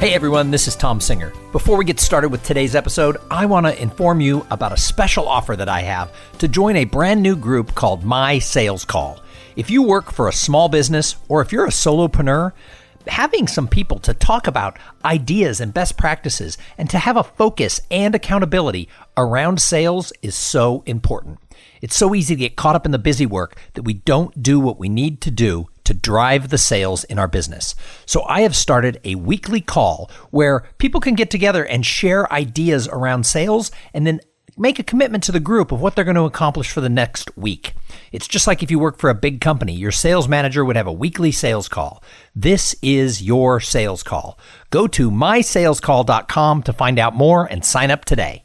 Hey everyone, this is Tom Singer. Before we get started with today's episode, I want to inform you about a special offer that I have to join a brand new group called My Sales Call. If you work for a small business or if you're a solopreneur, having some people to talk about ideas and best practices and to have a focus and accountability around sales is so important. It's so easy to get caught up in the busy work that we don't do what we need to do to drive the sales in our business. So I have started a weekly call where people can get together and share ideas around sales and then make a commitment to the group of what they're going to accomplish for the next week. It's just like if you work for a big company, your sales manager would have a weekly sales call. This is your sales call. Go to mysalescall.com to find out more and sign up today.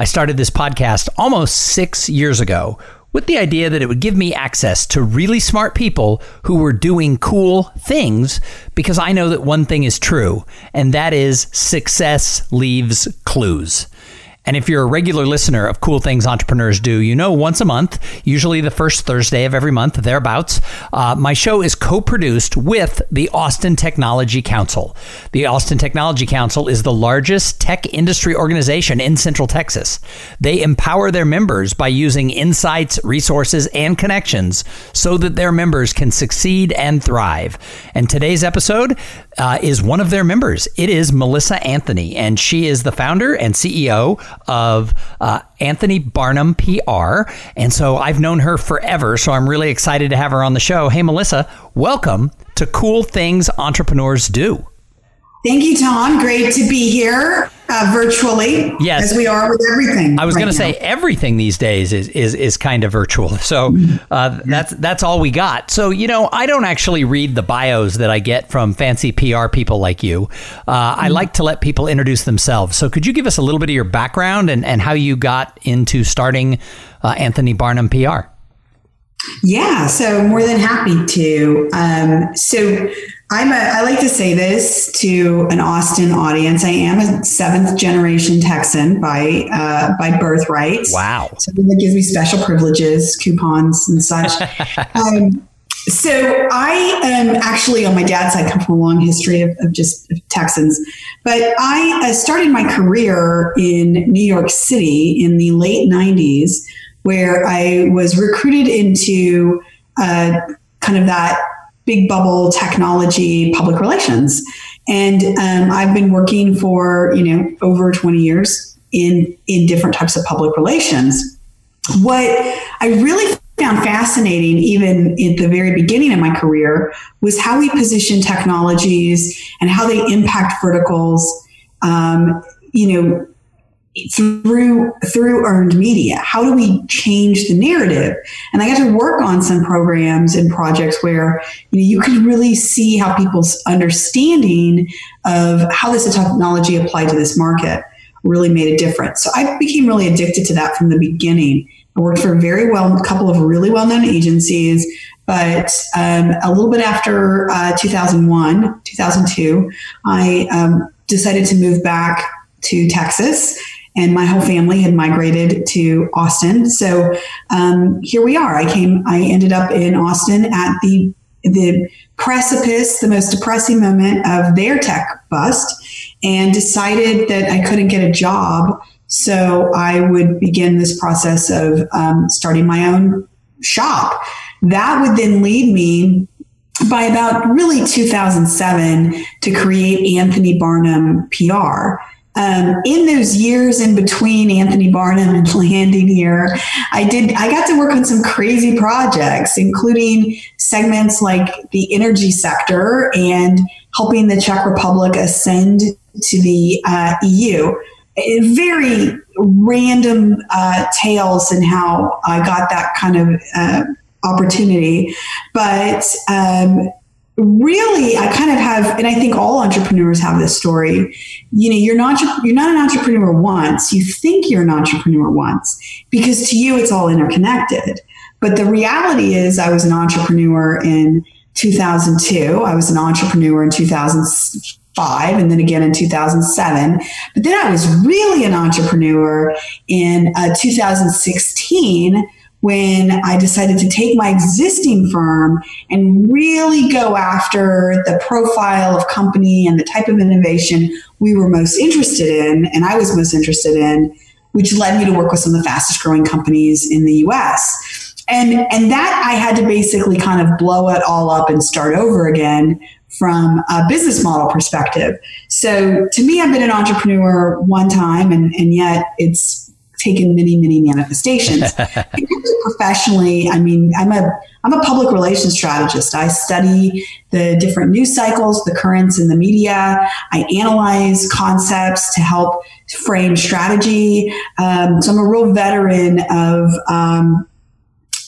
I started this podcast almost six years ago with the idea that it would give me access to really smart people who were doing cool things because I know that one thing is true, and that is success leaves clues. And if you're a regular listener of Cool Things Entrepreneurs Do, you know once a month, usually the first Thursday of every month, thereabouts, uh, my show is co produced with the Austin Technology Council. The Austin Technology Council is the largest tech industry organization in Central Texas. They empower their members by using insights, resources, and connections so that their members can succeed and thrive. And today's episode uh, is one of their members. It is Melissa Anthony, and she is the founder and CEO of uh, Anthony Barnum PR. And so I've known her forever. So I'm really excited to have her on the show. Hey, Melissa, welcome to Cool Things Entrepreneurs Do. Thank you, Tom. Great to be here uh, virtually. Yes, as we are with everything. I was right going to say everything these days is is is kind of virtual. So uh, that's that's all we got. So you know, I don't actually read the bios that I get from fancy PR people like you. Uh, I like to let people introduce themselves. So could you give us a little bit of your background and and how you got into starting uh, Anthony Barnum PR? Yeah, so more than happy to. Um, so I'm a, I like to say this to an Austin audience. I am a seventh generation Texan by uh, by birthright. Wow! So that gives me special privileges, coupons, and such. um, so I am actually on my dad's side come from a long history of, of just Texans, but I uh, started my career in New York City in the late '90s, where I was recruited into uh, kind of that big bubble technology public relations. And um, I've been working for, you know, over 20 years in, in different types of public relations. What I really found fascinating, even at the very beginning of my career, was how we position technologies and how they impact verticals. Um, you know, through through earned media. How do we change the narrative? And i got to work on some programs and projects where you, know, you could really see how people's understanding of how this technology applied to this market really made a difference. So i became really addicted to that from the beginning. I worked for a very well a couple of really well-known agencies but um, a little bit after uh, 2001 2002 i um, decided to move back to texas and my whole family had migrated to Austin. So um, here we are. I came. I ended up in Austin at the the precipice, the most depressing moment of their tech bust, and decided that I couldn't get a job. So I would begin this process of um, starting my own shop. That would then lead me by about really 2007 to create Anthony Barnum PR. Um, in those years in between Anthony Barnum and landing here, I did I got to work on some crazy projects, including segments like the energy sector and helping the Czech Republic ascend to the uh, EU. Very random uh, tales and how I got that kind of uh, opportunity, but um, really i kind of have and i think all entrepreneurs have this story. You know you're not you're not an entrepreneur once. You think you're an entrepreneur once because to you it's all interconnected. But the reality is i was an entrepreneur in 2002 i was an entrepreneur in 2005 and then again in 2007 but then i was really an entrepreneur in uh, 2016 when I decided to take my existing firm and really go after the profile of company and the type of innovation we were most interested in, and I was most interested in, which led me to work with some of the fastest growing companies in the US. And, and that I had to basically kind of blow it all up and start over again from a business model perspective. So to me, I've been an entrepreneur one time, and, and yet it's taken many, many manifestations. professionally, I mean, I'm a I'm a public relations strategist. I study the different news cycles, the currents in the media. I analyze concepts to help frame strategy. Um, so I'm a real veteran of um,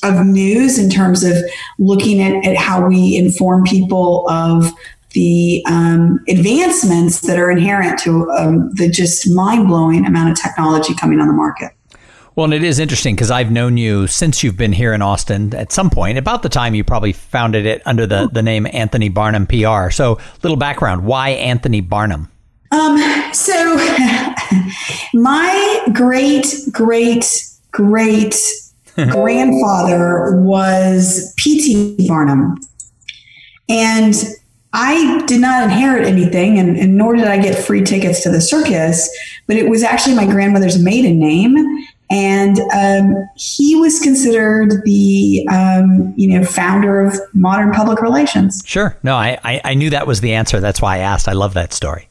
of news in terms of looking at, at how we inform people of the um, advancements that are inherent to um, the just mind blowing amount of technology coming on the market. Well, and it is interesting because I've known you since you've been here in Austin at some point, about the time you probably founded it under the, the name Anthony Barnum PR. So, little background why Anthony Barnum? Um, so, my great, great, great grandfather was P.T. Barnum. And I did not inherit anything, and, and, nor did I get free tickets to the circus, but it was actually my grandmother's maiden name. And um, he was considered the um, you know founder of modern public relations. Sure. No, I, I, I knew that was the answer. That's why I asked. I love that story.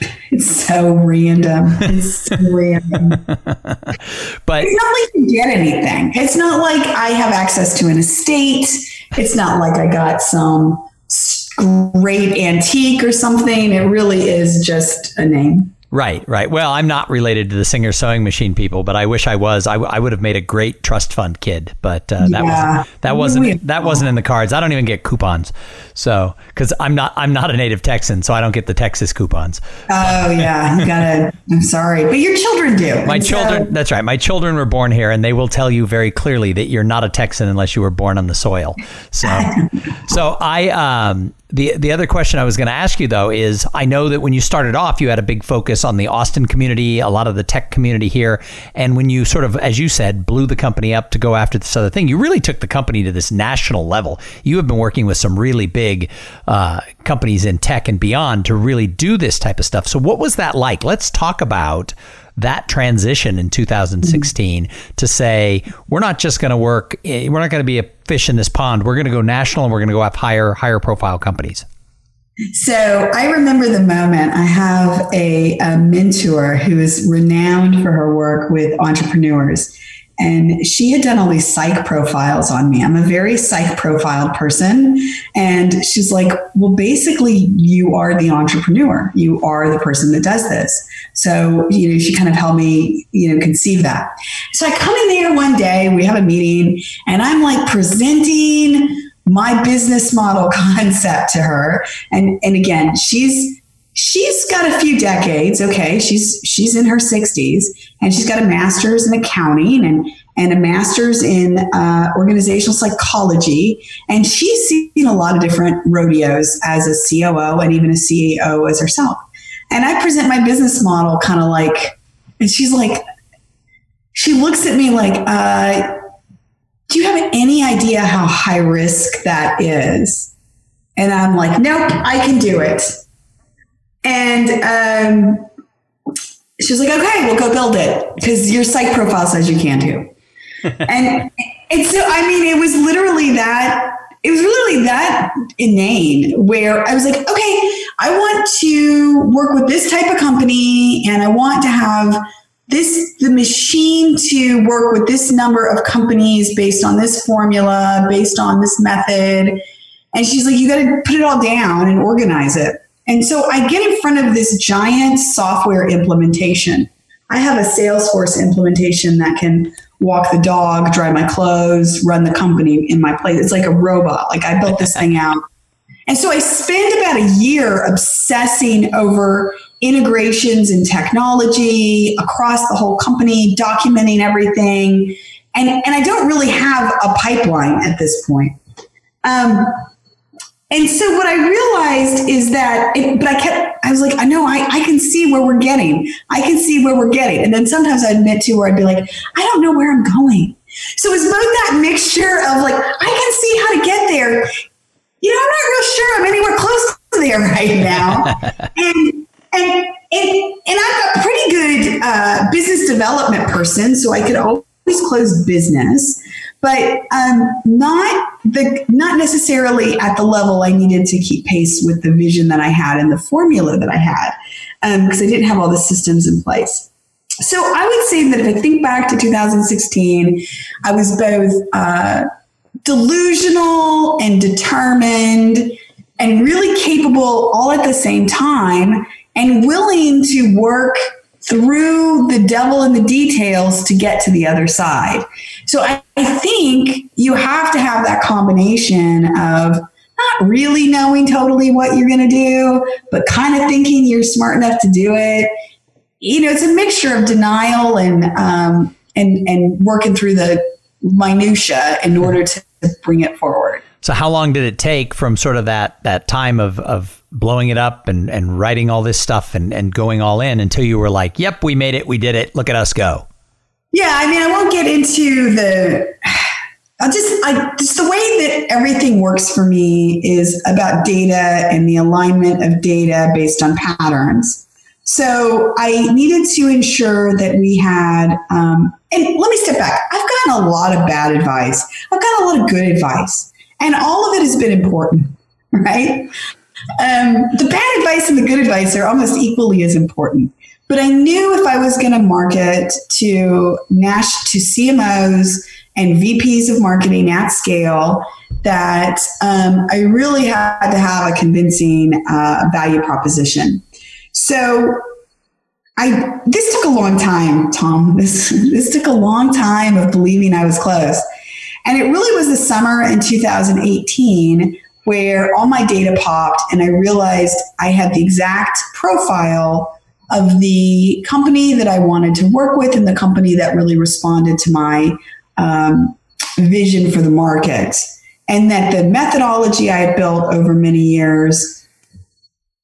It's so random. It's so random. but it's not like you get anything. It's not like I have access to an estate. It's not like I got some great antique or something. It really is just a name. Right, right. Well, I'm not related to the Singer sewing machine people, but I wish I was. I, w- I would have made a great trust fund kid, but uh, that yeah. wasn't that wasn't that wasn't in the cards. I don't even get coupons, so because I'm not I'm not a native Texan, so I don't get the Texas coupons. Oh yeah, you gotta. I'm sorry, but your children do. My children. So. That's right. My children were born here, and they will tell you very clearly that you're not a Texan unless you were born on the soil. So, so I um the the other question I was going to ask you though is I know that when you started off you had a big focus on the Austin community, a lot of the tech community here, and when you sort of as you said blew the company up to go after this other thing, you really took the company to this national level. You have been working with some really big uh, companies in tech and beyond to really do this type of stuff. So what was that like? Let's talk about that transition in 2016 mm-hmm. to say we're not just going to work eh, we're not going to be a fish in this pond we're going to go national and we're going to go have higher higher profile companies so I remember the moment I have a, a mentor who is renowned for her work with entrepreneurs and she had done all these psych profiles on me. I'm a very psych profiled person. And she's like, well, basically, you are the entrepreneur. You are the person that does this. So, you know, she kind of helped me, you know, conceive that. So I come in there one day, we have a meeting, and I'm like presenting my business model concept to her. And, and again, she's, she's got a few decades okay? She's she's in her 60s and she's got a master's in accounting and and a master's in uh, organizational psychology. And she's seen a lot of different rodeos as a coo and even a ceo as herself. And i present my business model kind of like and she's like she looks at me like uh, do you have any idea how high risk that is? And i'm like nope i can do it and um, she was like, okay, we'll go build it because your psych profile says you can too. and, and so, I mean, it was literally that, it was literally that inane where I was like, okay, I want to work with this type of company and I want to have this, the machine to work with this number of companies based on this formula, based on this method. And she's like, you got to put it all down and organize it. And so I get in front of this giant software implementation. I have a Salesforce implementation that can walk the dog, dry my clothes, run the company in my place. It's like a robot. Like I built this thing out. And so I spent about a year obsessing over integrations and technology across the whole company, documenting everything. And, and I don't really have a pipeline at this point. Um, and so what I realized is that, it, but I kept, I was like, I know I, I can see where we're getting. I can see where we're getting. And then sometimes I'd admit to where I'd be like, I don't know where I'm going. So it's both that mixture of like, I can see how to get there. You know, I'm not real sure I'm anywhere close to there right now. and, and, and, and I'm a pretty good uh, business development person, so I could always close business but um, not the not necessarily at the level I needed to keep pace with the vision that I had and the formula that I had because um, I didn't have all the systems in place. So I would say that if I think back to 2016, I was both uh, delusional and determined and really capable all at the same time and willing to work through the devil in the details to get to the other side. So I, I think you have to have that combination of not really knowing totally what you're going to do, but kind of thinking you're smart enough to do it. You know, it's a mixture of denial and um, and and working through the minutia in order to bring it forward. So, how long did it take from sort of that that time of of blowing it up and and writing all this stuff and and going all in until you were like, "Yep, we made it, we did it. Look at us go." Yeah, I mean, I won't get into the. I'll just, I just the way that everything works for me is about data and the alignment of data based on patterns. So I needed to ensure that we had, um, and let me step back. I've gotten a lot of bad advice. I've gotten a lot of good advice. And all of it has been important, right? Um, the bad advice and the good advice are almost equally as important. But I knew if I was going to market to Nash to CMOs and VPs of marketing at scale, that um, I really had to have a convincing uh, value proposition. So I this took a long time, Tom. This this took a long time of believing I was close. And it really was the summer in 2018 where all my data popped and I realized I had the exact profile of the company that I wanted to work with and the company that really responded to my um, vision for the market. And that the methodology I had built over many years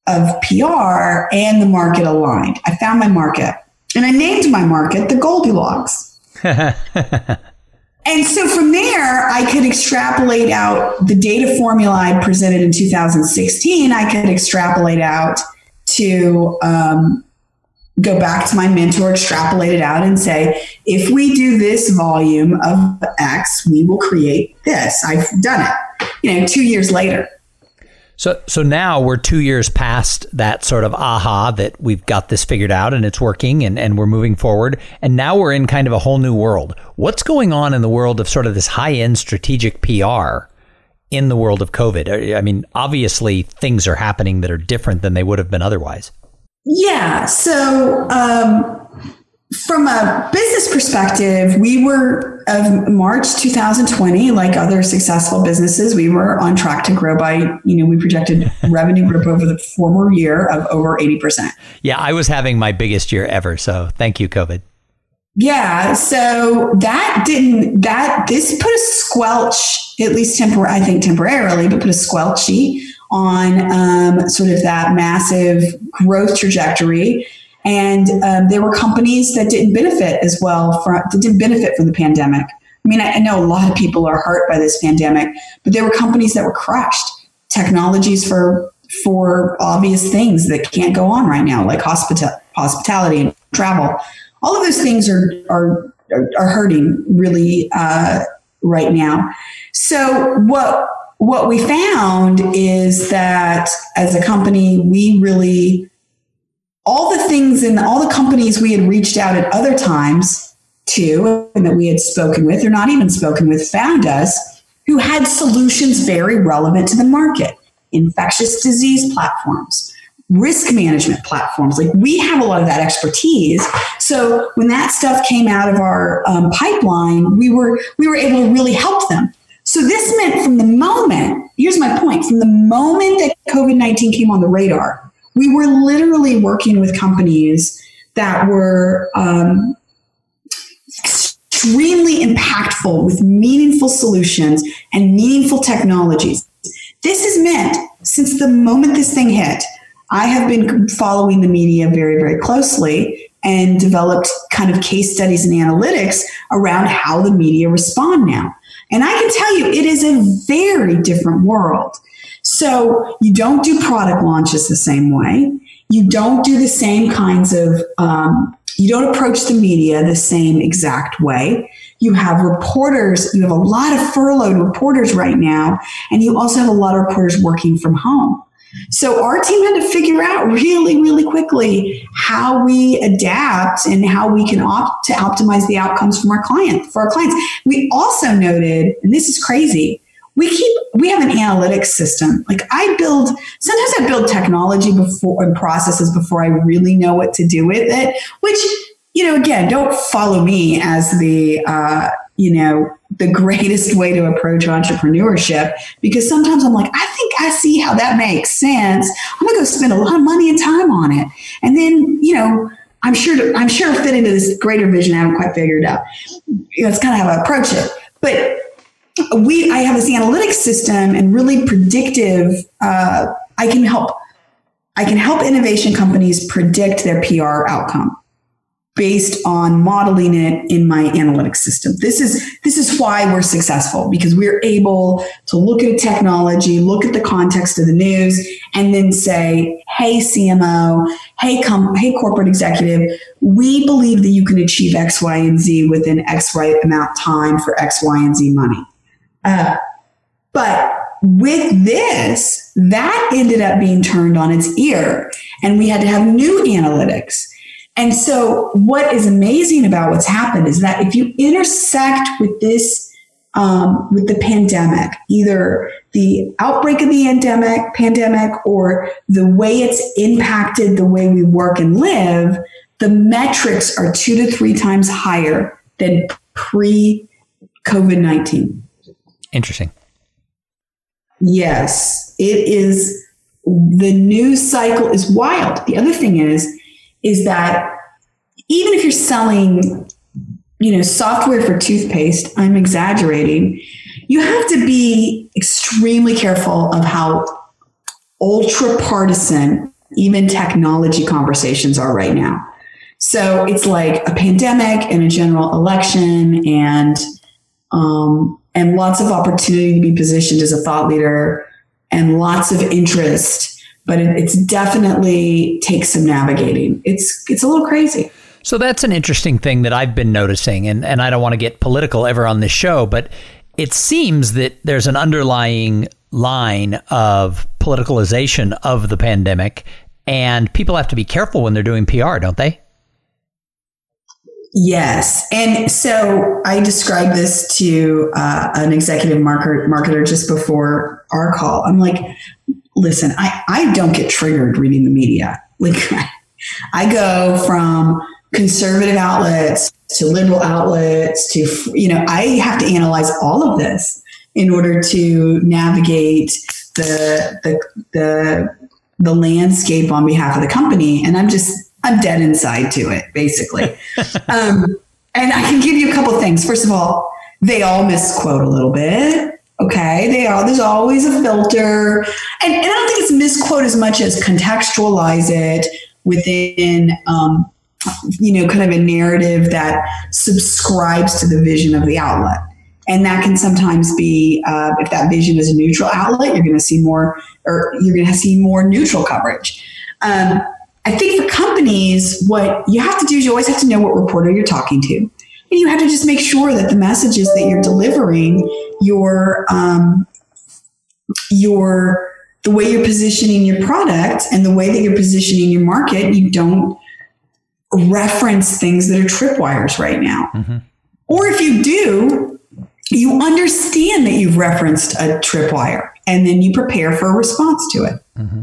of PR and the market aligned. I found my market and I named my market the Goldilocks. And so from there, I could extrapolate out the data formula I presented in 2016. I could extrapolate out to um, go back to my mentor, extrapolate it out, and say, if we do this volume of X, we will create this. I've done it. You know, two years later. So, so now we're two years past that sort of aha that we've got this figured out and it's working and, and we're moving forward. And now we're in kind of a whole new world. What's going on in the world of sort of this high end strategic PR in the world of COVID? I mean, obviously things are happening that are different than they would have been otherwise. Yeah. So, um, from a business perspective, we were of March 2020, like other successful businesses, we were on track to grow by, you know, we projected revenue growth over the former year of over 80%. Yeah, I was having my biggest year ever. So thank you, COVID. Yeah. So that didn't, that, this put a squelch, at least temporary, I think temporarily, but put a squelchy on um, sort of that massive growth trajectory and um, there were companies that didn't benefit as well from that didn't benefit from the pandemic. I mean, I, I know a lot of people are hurt by this pandemic, but there were companies that were crushed. Technologies for for obvious things that can't go on right now, like hospital hospitality and travel. All of those things are are are hurting really uh, right now. So what what we found is that as a company, we really all the things and all the companies we had reached out at other times to and that we had spoken with or not even spoken with found us who had solutions very relevant to the market. Infectious disease platforms risk management platforms. Like we have a lot of that expertise. So when that stuff came out of our um, pipeline we were we were able to really help them. So this meant from the moment here's my point. From the moment that COVID 19 came on the radar, we were literally working with companies that were um, extremely impactful with meaningful solutions and meaningful technologies. This has meant since the moment this thing hit, I have been following the media very, very closely and developed kind of case studies and analytics around how the media respond now. And I can tell you, it is a very different world. So you don't do product launches the same way. You don't do the same kinds of, um, you don't approach the media the same exact way. You have reporters, you have a lot of furloughed reporters right now, and you also have a lot of reporters working from home. So our team had to figure out really, really quickly how we adapt and how we can opt to optimize the outcomes from our client for our clients. We also noted, and this is crazy, we keep we have an analytics system. Like I build sometimes I build technology before and processes before I really know what to do with it, which you know, again, don't follow me as the, uh, you know, the greatest way to approach entrepreneurship because sometimes I'm like, I think I see how that makes sense. I'm gonna go spend a lot of money and time on it, and then you know, I'm sure to, I'm sure fit into this greater vision I haven't quite figured out. You know, it's kind of how I approach it, but we I have this analytics system and really predictive. Uh, I can help. I can help innovation companies predict their PR outcome based on modeling it in my analytics system. This is this is why we're successful because we're able to look at a technology, look at the context of the news, and then say, "Hey CMO, hey com- hey corporate executive, we believe that you can achieve X, Y, and Z within X, Y amount time for X, Y, and Z money." Uh, but with this, that ended up being turned on its ear, and we had to have new analytics and so, what is amazing about what's happened is that if you intersect with this, um, with the pandemic, either the outbreak of the endemic, pandemic, or the way it's impacted the way we work and live, the metrics are two to three times higher than pre COVID 19. Interesting. Yes, it is. The news cycle is wild. The other thing is, is that even if you're selling, you know, software for toothpaste, I'm exaggerating, you have to be extremely careful of how ultra partisan even technology conversations are right now. So it's like a pandemic and a general election and um, and lots of opportunity to be positioned as a thought leader and lots of interest but it, it's definitely takes some navigating. It's it's a little crazy. So that's an interesting thing that I've been noticing, and, and I don't want to get political ever on this show, but it seems that there's an underlying line of politicalization of the pandemic, and people have to be careful when they're doing PR, don't they? Yes. And so I described this to uh, an executive market, marketer just before our call. I'm like, listen, I, I don't get triggered reading the media. Like I go from conservative outlets to liberal outlets to, you know, I have to analyze all of this in order to navigate the, the, the, the landscape on behalf of the company. And I'm just, I'm dead inside to it, basically. um, and I can give you a couple things. First of all, they all misquote a little bit. Okay, they are. There's always a filter, and, and I don't think it's misquote as much as contextualize it within, um, you know, kind of a narrative that subscribes to the vision of the outlet. And that can sometimes be, uh, if that vision is a neutral outlet, you're going to see more, or you're going to see more neutral coverage. Um, I think for companies, what you have to do is you always have to know what reporter you're talking to and you have to just make sure that the messages that you're delivering, your um, your the way you're positioning your product and the way that you're positioning your market, you don't reference things that are tripwires right now. Mm-hmm. Or if you do, you understand that you've referenced a tripwire and then you prepare for a response to it. Mm-hmm.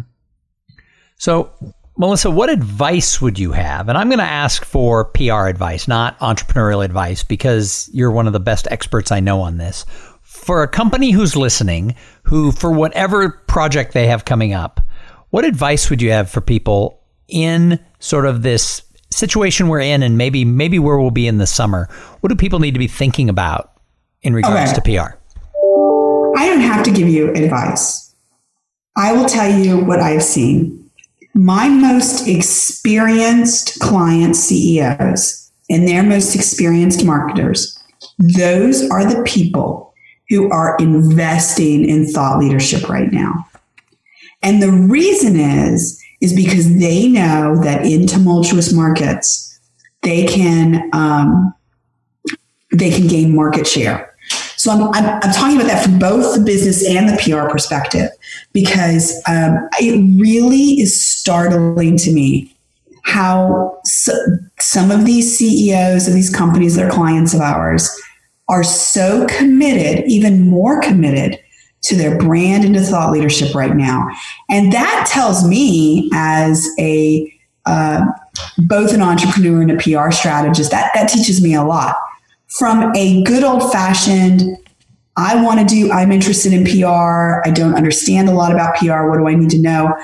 So, Melissa, what advice would you have? And I'm going to ask for PR advice, not entrepreneurial advice, because you're one of the best experts I know on this for a company who's listening, who for whatever project they have coming up, what advice would you have for people in sort of this situation we're in and maybe maybe where we'll be in the summer? What do people need to be thinking about in regards okay. to PR? I don't have to give you advice. I will tell you what I've seen. My most experienced clients, CEOs, and their most experienced marketers, those are the people who are investing in thought leadership right now. And the reason is, is because they know that in tumultuous markets, they can um, they can gain market share. So I'm, I'm, I'm, talking about that from both the business and the PR perspective because um, it really is startling to me how so, some of these CEOs of these companies that are clients of ours are so committed, even more committed to their brand and to thought leadership right now. And that tells me as a uh, both an entrepreneur and a PR strategist, that, that teaches me a lot. From a good old fashioned, I want to do, I'm interested in PR. I don't understand a lot about PR. What do I need to know?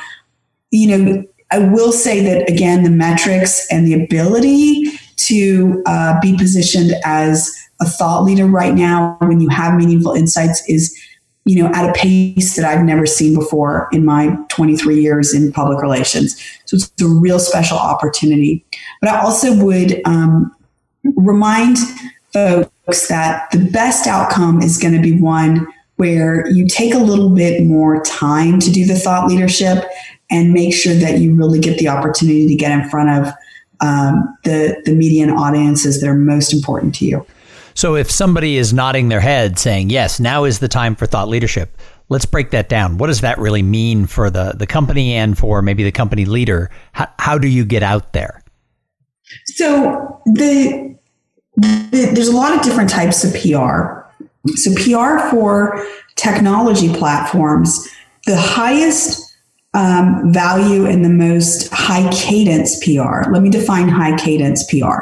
You know, I will say that again, the metrics and the ability to uh, be positioned as a thought leader right now when you have meaningful insights is you know at a pace that i've never seen before in my 23 years in public relations so it's a real special opportunity but i also would um, remind folks that the best outcome is going to be one where you take a little bit more time to do the thought leadership and make sure that you really get the opportunity to get in front of um, the the median audiences that are most important to you so if somebody is nodding their head saying, yes, now is the time for thought leadership, let's break that down. What does that really mean for the, the company and for maybe the company leader? How, how do you get out there? So the, there's a lot of different types of PR. So PR for technology platforms, the highest um, value and the most high cadence PR. Let me define high cadence PR.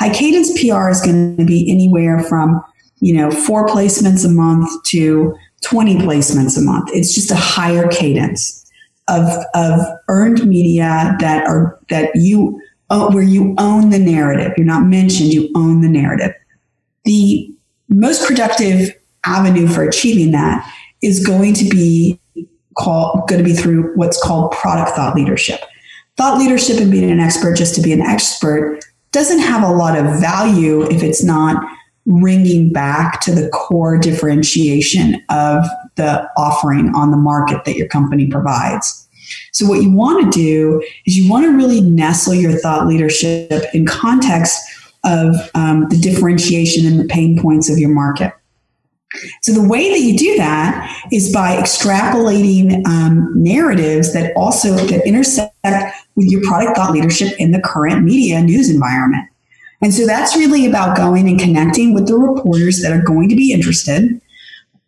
High cadence PR is going to be anywhere from, you know, four placements a month to 20 placements a month. It's just a higher cadence of, of earned media that are, that you, Oh, where you own the narrative. You're not mentioned, you own the narrative. The most productive avenue for achieving that is going to be called, going to be through what's called product thought leadership. Thought leadership and being an expert just to be an expert doesn't have a lot of value if it's not ringing back to the core differentiation of the offering on the market that your company provides. So, what you want to do is you want to really nestle your thought leadership in context of um, the differentiation and the pain points of your market. So the way that you do that is by extrapolating um, narratives that also that intersect with your product thought leadership in the current media news environment. And so that's really about going and connecting with the reporters that are going to be interested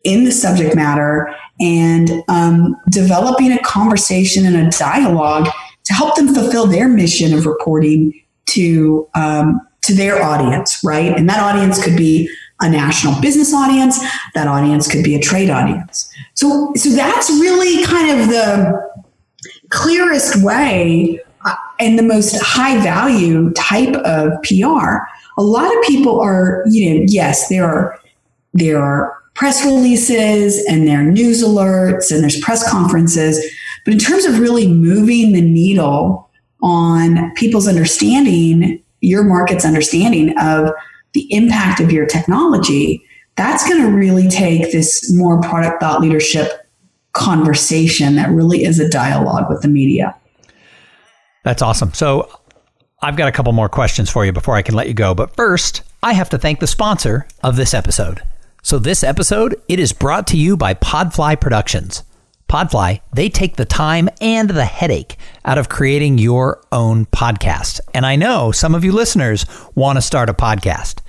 in the subject matter and um, developing a conversation and a dialogue to help them fulfill their mission of reporting to um, to their audience, right? And that audience could be a national business audience. That audience could be a trade audience. So, so that's really kind of the clearest way uh, and the most high value type of PR. A lot of people are, you know, yes, there are there are press releases and their news alerts and there's press conferences, but in terms of really moving the needle on people's understanding, your market's understanding of the impact of your technology, that's going to really take this more product thought leadership conversation that really is a dialogue with the media. That's awesome. So I've got a couple more questions for you before I can let you go. But first, I have to thank the sponsor of this episode. So this episode, it is brought to you by Podfly Productions. Podfly, they take the time and the headache out of creating your own podcast. And I know some of you listeners want to start a podcast.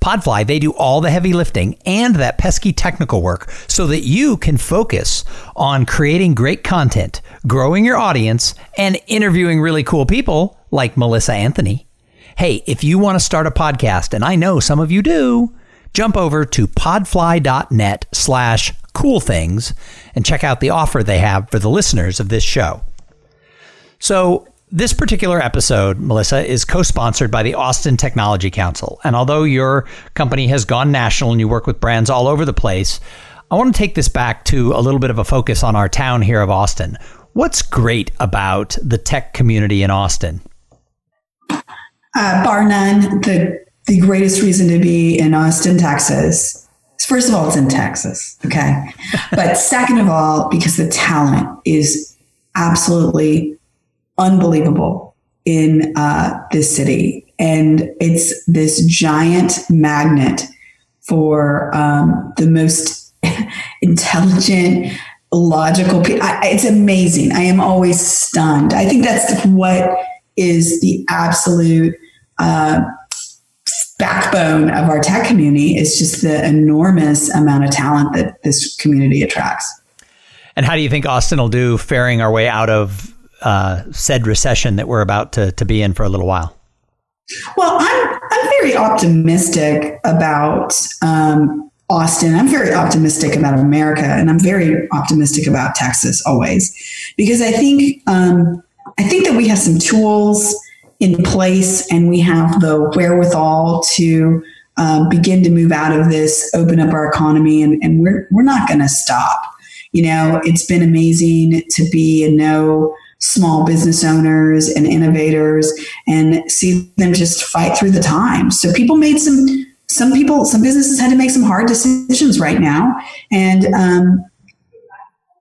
Podfly, they do all the heavy lifting and that pesky technical work so that you can focus on creating great content, growing your audience, and interviewing really cool people like Melissa Anthony. Hey, if you want to start a podcast, and I know some of you do, jump over to podfly.net slash cool things and check out the offer they have for the listeners of this show. So, this particular episode, Melissa, is co sponsored by the Austin Technology Council. And although your company has gone national and you work with brands all over the place, I want to take this back to a little bit of a focus on our town here of Austin. What's great about the tech community in Austin? Uh, bar none, the the greatest reason to be in Austin, Texas. First of all, it's in Texas, okay. but second of all, because the talent is absolutely unbelievable in uh, this city, and it's this giant magnet for um, the most intelligent, logical people. It's amazing. I am always stunned. I think that's what is the absolute. Uh, backbone of our tech community is just the enormous amount of talent that this community attracts. And how do you think Austin will do faring our way out of uh, said recession that we're about to, to be in for a little while? Well, I'm, I'm very optimistic about um, Austin. I'm very optimistic about America, and I'm very optimistic about Texas always, because I think um, I think that we have some tools in place and we have the wherewithal to uh, begin to move out of this, open up our economy, and, and we're, we're not going to stop. You know, it's been amazing to be and know small business owners and innovators and see them just fight through the times. So people made some, some people, some businesses had to make some hard decisions right now. And, um,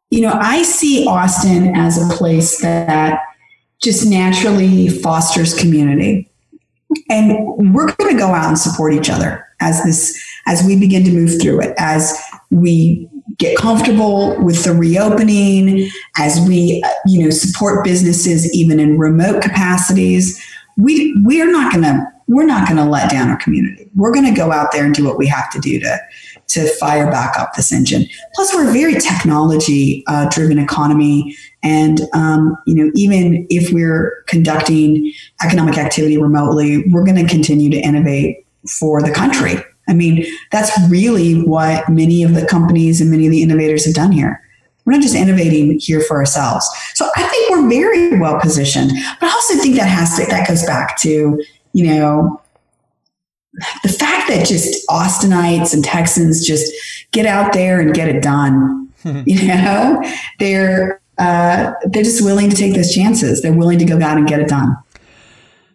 you know, I see Austin as a place that just naturally fosters community. And we're going to go out and support each other as this as we begin to move through it, as we get comfortable with the reopening, as we you know support businesses even in remote capacities. We we're not going to we're not going to let down our community. We're going to go out there and do what we have to do to to fire back up this engine. Plus, we're a very technology uh, driven economy. And, um, you know, even if we're conducting economic activity remotely, we're going to continue to innovate for the country. I mean, that's really what many of the companies and many of the innovators have done here. We're not just innovating here for ourselves. So I think we're very well positioned. But I also think that has to, that goes back to, you know, the fact that just Austinites and Texans just get out there and get it done, you know, they're uh, they're just willing to take those chances. They're willing to go out and get it done.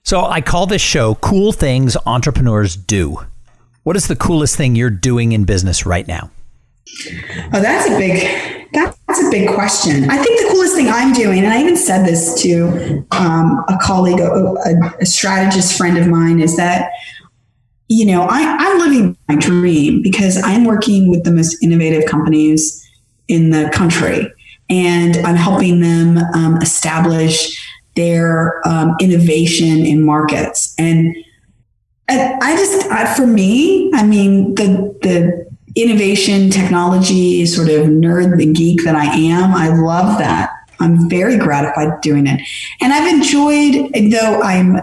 So I call this show "Cool Things Entrepreneurs Do." What is the coolest thing you're doing in business right now? Oh, that's a big that's a big question. I think the coolest thing I'm doing, and I even said this to um, a colleague, a, a strategist friend of mine, is that you know, I, I'm living my dream because I'm working with the most innovative companies in the country and I'm helping them um, establish their um, innovation in markets. And I just, I, for me, I mean, the, the innovation technology sort of nerd and geek that I am, I love that. I'm very gratified doing it. And I've enjoyed, though I'm,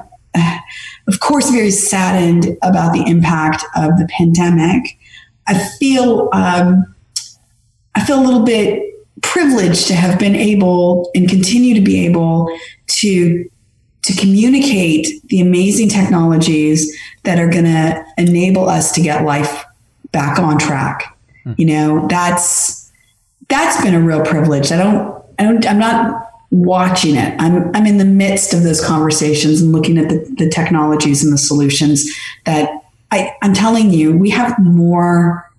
of course, very saddened about the impact of the pandemic. I feel um, I feel a little bit privileged to have been able and continue to be able to to communicate the amazing technologies that are going to enable us to get life back on track. Hmm. You know, that's that's been a real privilege. I don't I don't I'm not watching it. I'm, I'm in the midst of those conversations and looking at the, the technologies and the solutions that I, I'm telling you, we have more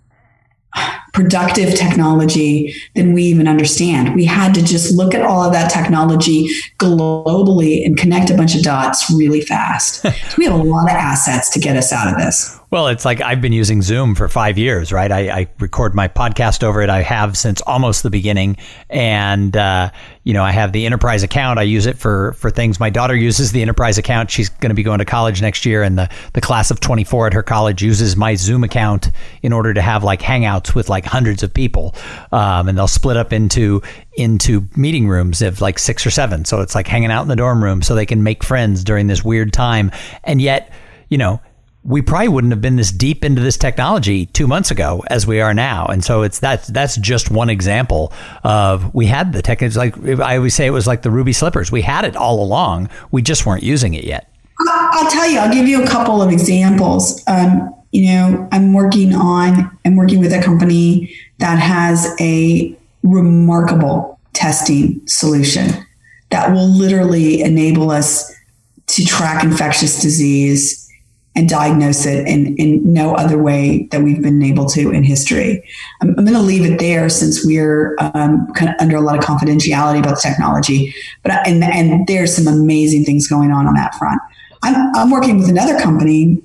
productive technology than we even understand. We had to just look at all of that technology globally and connect a bunch of dots really fast. we have a lot of assets to get us out of this. Well, it's like I've been using Zoom for five years, right? I, I record my podcast over it. I have since almost the beginning, and uh, you know, I have the enterprise account. I use it for for things. My daughter uses the enterprise account. She's going to be going to college next year, and the the class of 24 at her college uses my Zoom account in order to have like hangouts with like hundreds of people, um, and they'll split up into into meeting rooms of like six or seven. So it's like hanging out in the dorm room, so they can make friends during this weird time, and yet, you know we probably wouldn't have been this deep into this technology two months ago as we are now. And so it's that's that's just one example of we had the tech. It's like I always say, it was like the ruby slippers. We had it all along. We just weren't using it yet. I'll tell you. I'll give you a couple of examples. Um, you know, I'm working on. I'm working with a company that has a remarkable testing solution that will literally enable us to track infectious disease and diagnose it in, in no other way that we've been able to in history. I'm, I'm going to leave it there since we're um, kind of under a lot of confidentiality about the technology. But and and there's some amazing things going on on that front. I'm, I'm working with another company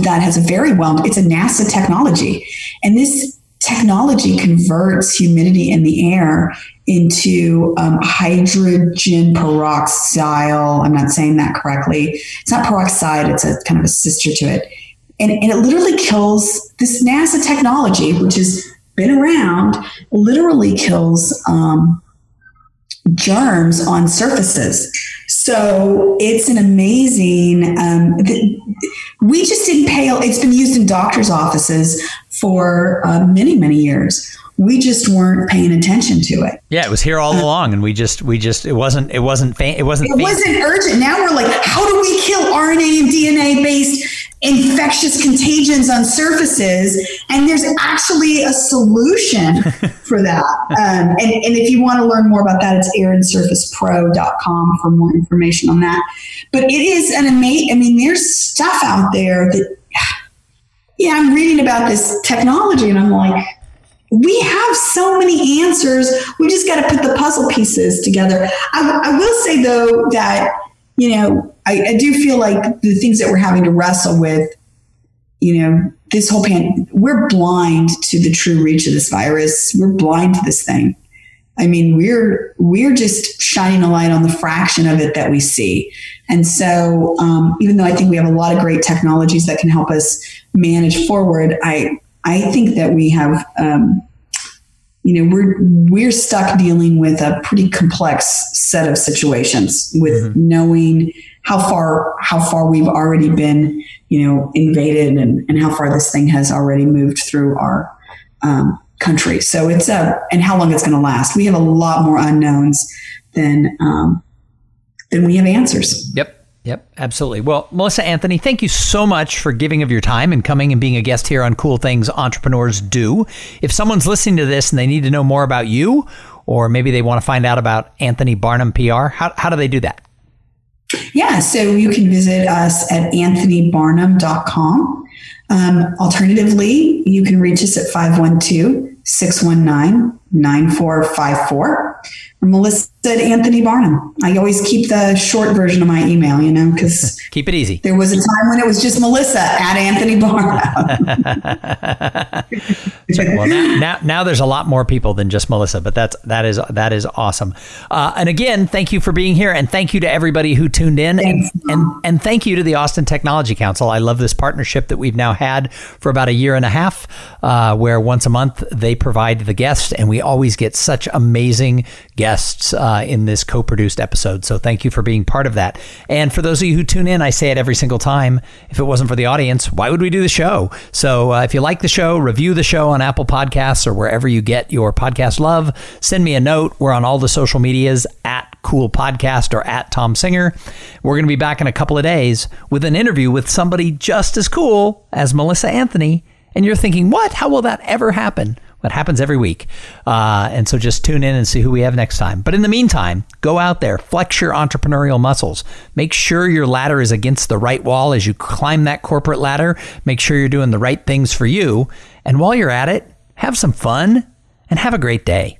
that has a very well. It's a NASA technology, and this technology converts humidity in the air into um, hydrogen peroxide. I'm not saying that correctly. It's not peroxide, it's a kind of a sister to it. And, and it literally kills this NASA technology, which has been around, literally kills um, germs on surfaces. So it's an amazing. Um, th- we just didn't pay. It's been used in doctors' offices for uh, many, many years. We just weren't paying attention to it. Yeah, it was here all uh, along, and we just, we just, it wasn't, it wasn't, fa- it wasn't, it wasn't urgent. Now we're like, how do we kill RNA and DNA based infectious contagions on surfaces? And there's actually a solution for that. Um, and, and if you want to learn more about that, it's airandsurfacepro.com for more information on that. But it is an amazing. I mean, there's stuff out there that yeah, I'm reading about this technology and I'm like, we have so many answers. We just got to put the puzzle pieces together. I, I will say, though, that, you know, I, I, do feel like the things that we're having to wrestle with, you know, this whole pan, we're blind to the true reach of this virus. We're blind to this thing. I mean, we're we're just shining a light on the fraction of it that we see. And so, um, even though I think we have a lot of great technologies that can help us manage forward, I I think that we have, um, you know, we're we're stuck dealing with a pretty complex set of situations with mm-hmm. knowing how far how far we've already been, you know, invaded and, and how far this thing has already moved through our um, country. So it's a and how long it's going to last. We have a lot more unknowns than um, then we have answers. Yep. Yep, absolutely. Well, Melissa Anthony, thank you so much for giving of your time and coming and being a guest here on Cool Things Entrepreneurs Do. If someone's listening to this and they need to know more about you, or maybe they want to find out about Anthony Barnum PR, how, how do they do that? Yeah, so you can visit us at anthonybarnum.com. Um, alternatively, you can reach us at 512 619 9454 Melissa said Anthony Barnum. I always keep the short version of my email, you know, because keep it easy. There was a time when it was just Melissa at Anthony Barnum. well, now, now, now, there's a lot more people than just Melissa, but that's that is that is awesome. Uh, and again, thank you for being here, and thank you to everybody who tuned in, Thanks. and, and and thank you to the Austin Technology Council. I love this partnership that we've now had for about a year and a half, uh, where once a month they provide the guest, and we always get such amazing guests uh, in this co produced episode. So thank you for being part of that. And for those of you who tune in, I say it every single time. If it wasn't for the audience, why would we do the show? So uh, if you like the show, review the show on Apple Podcasts or wherever you get your podcast love. Send me a note. We're on all the social medias at Cool Podcast or at Tom Singer. We're going to be back in a couple of days with an interview with somebody just as cool as Melissa Anthony. And you're thinking, what? How will that ever happen? That happens every week. Uh, and so just tune in and see who we have next time. But in the meantime, go out there, flex your entrepreneurial muscles. Make sure your ladder is against the right wall as you climb that corporate ladder. Make sure you're doing the right things for you. And while you're at it, have some fun and have a great day.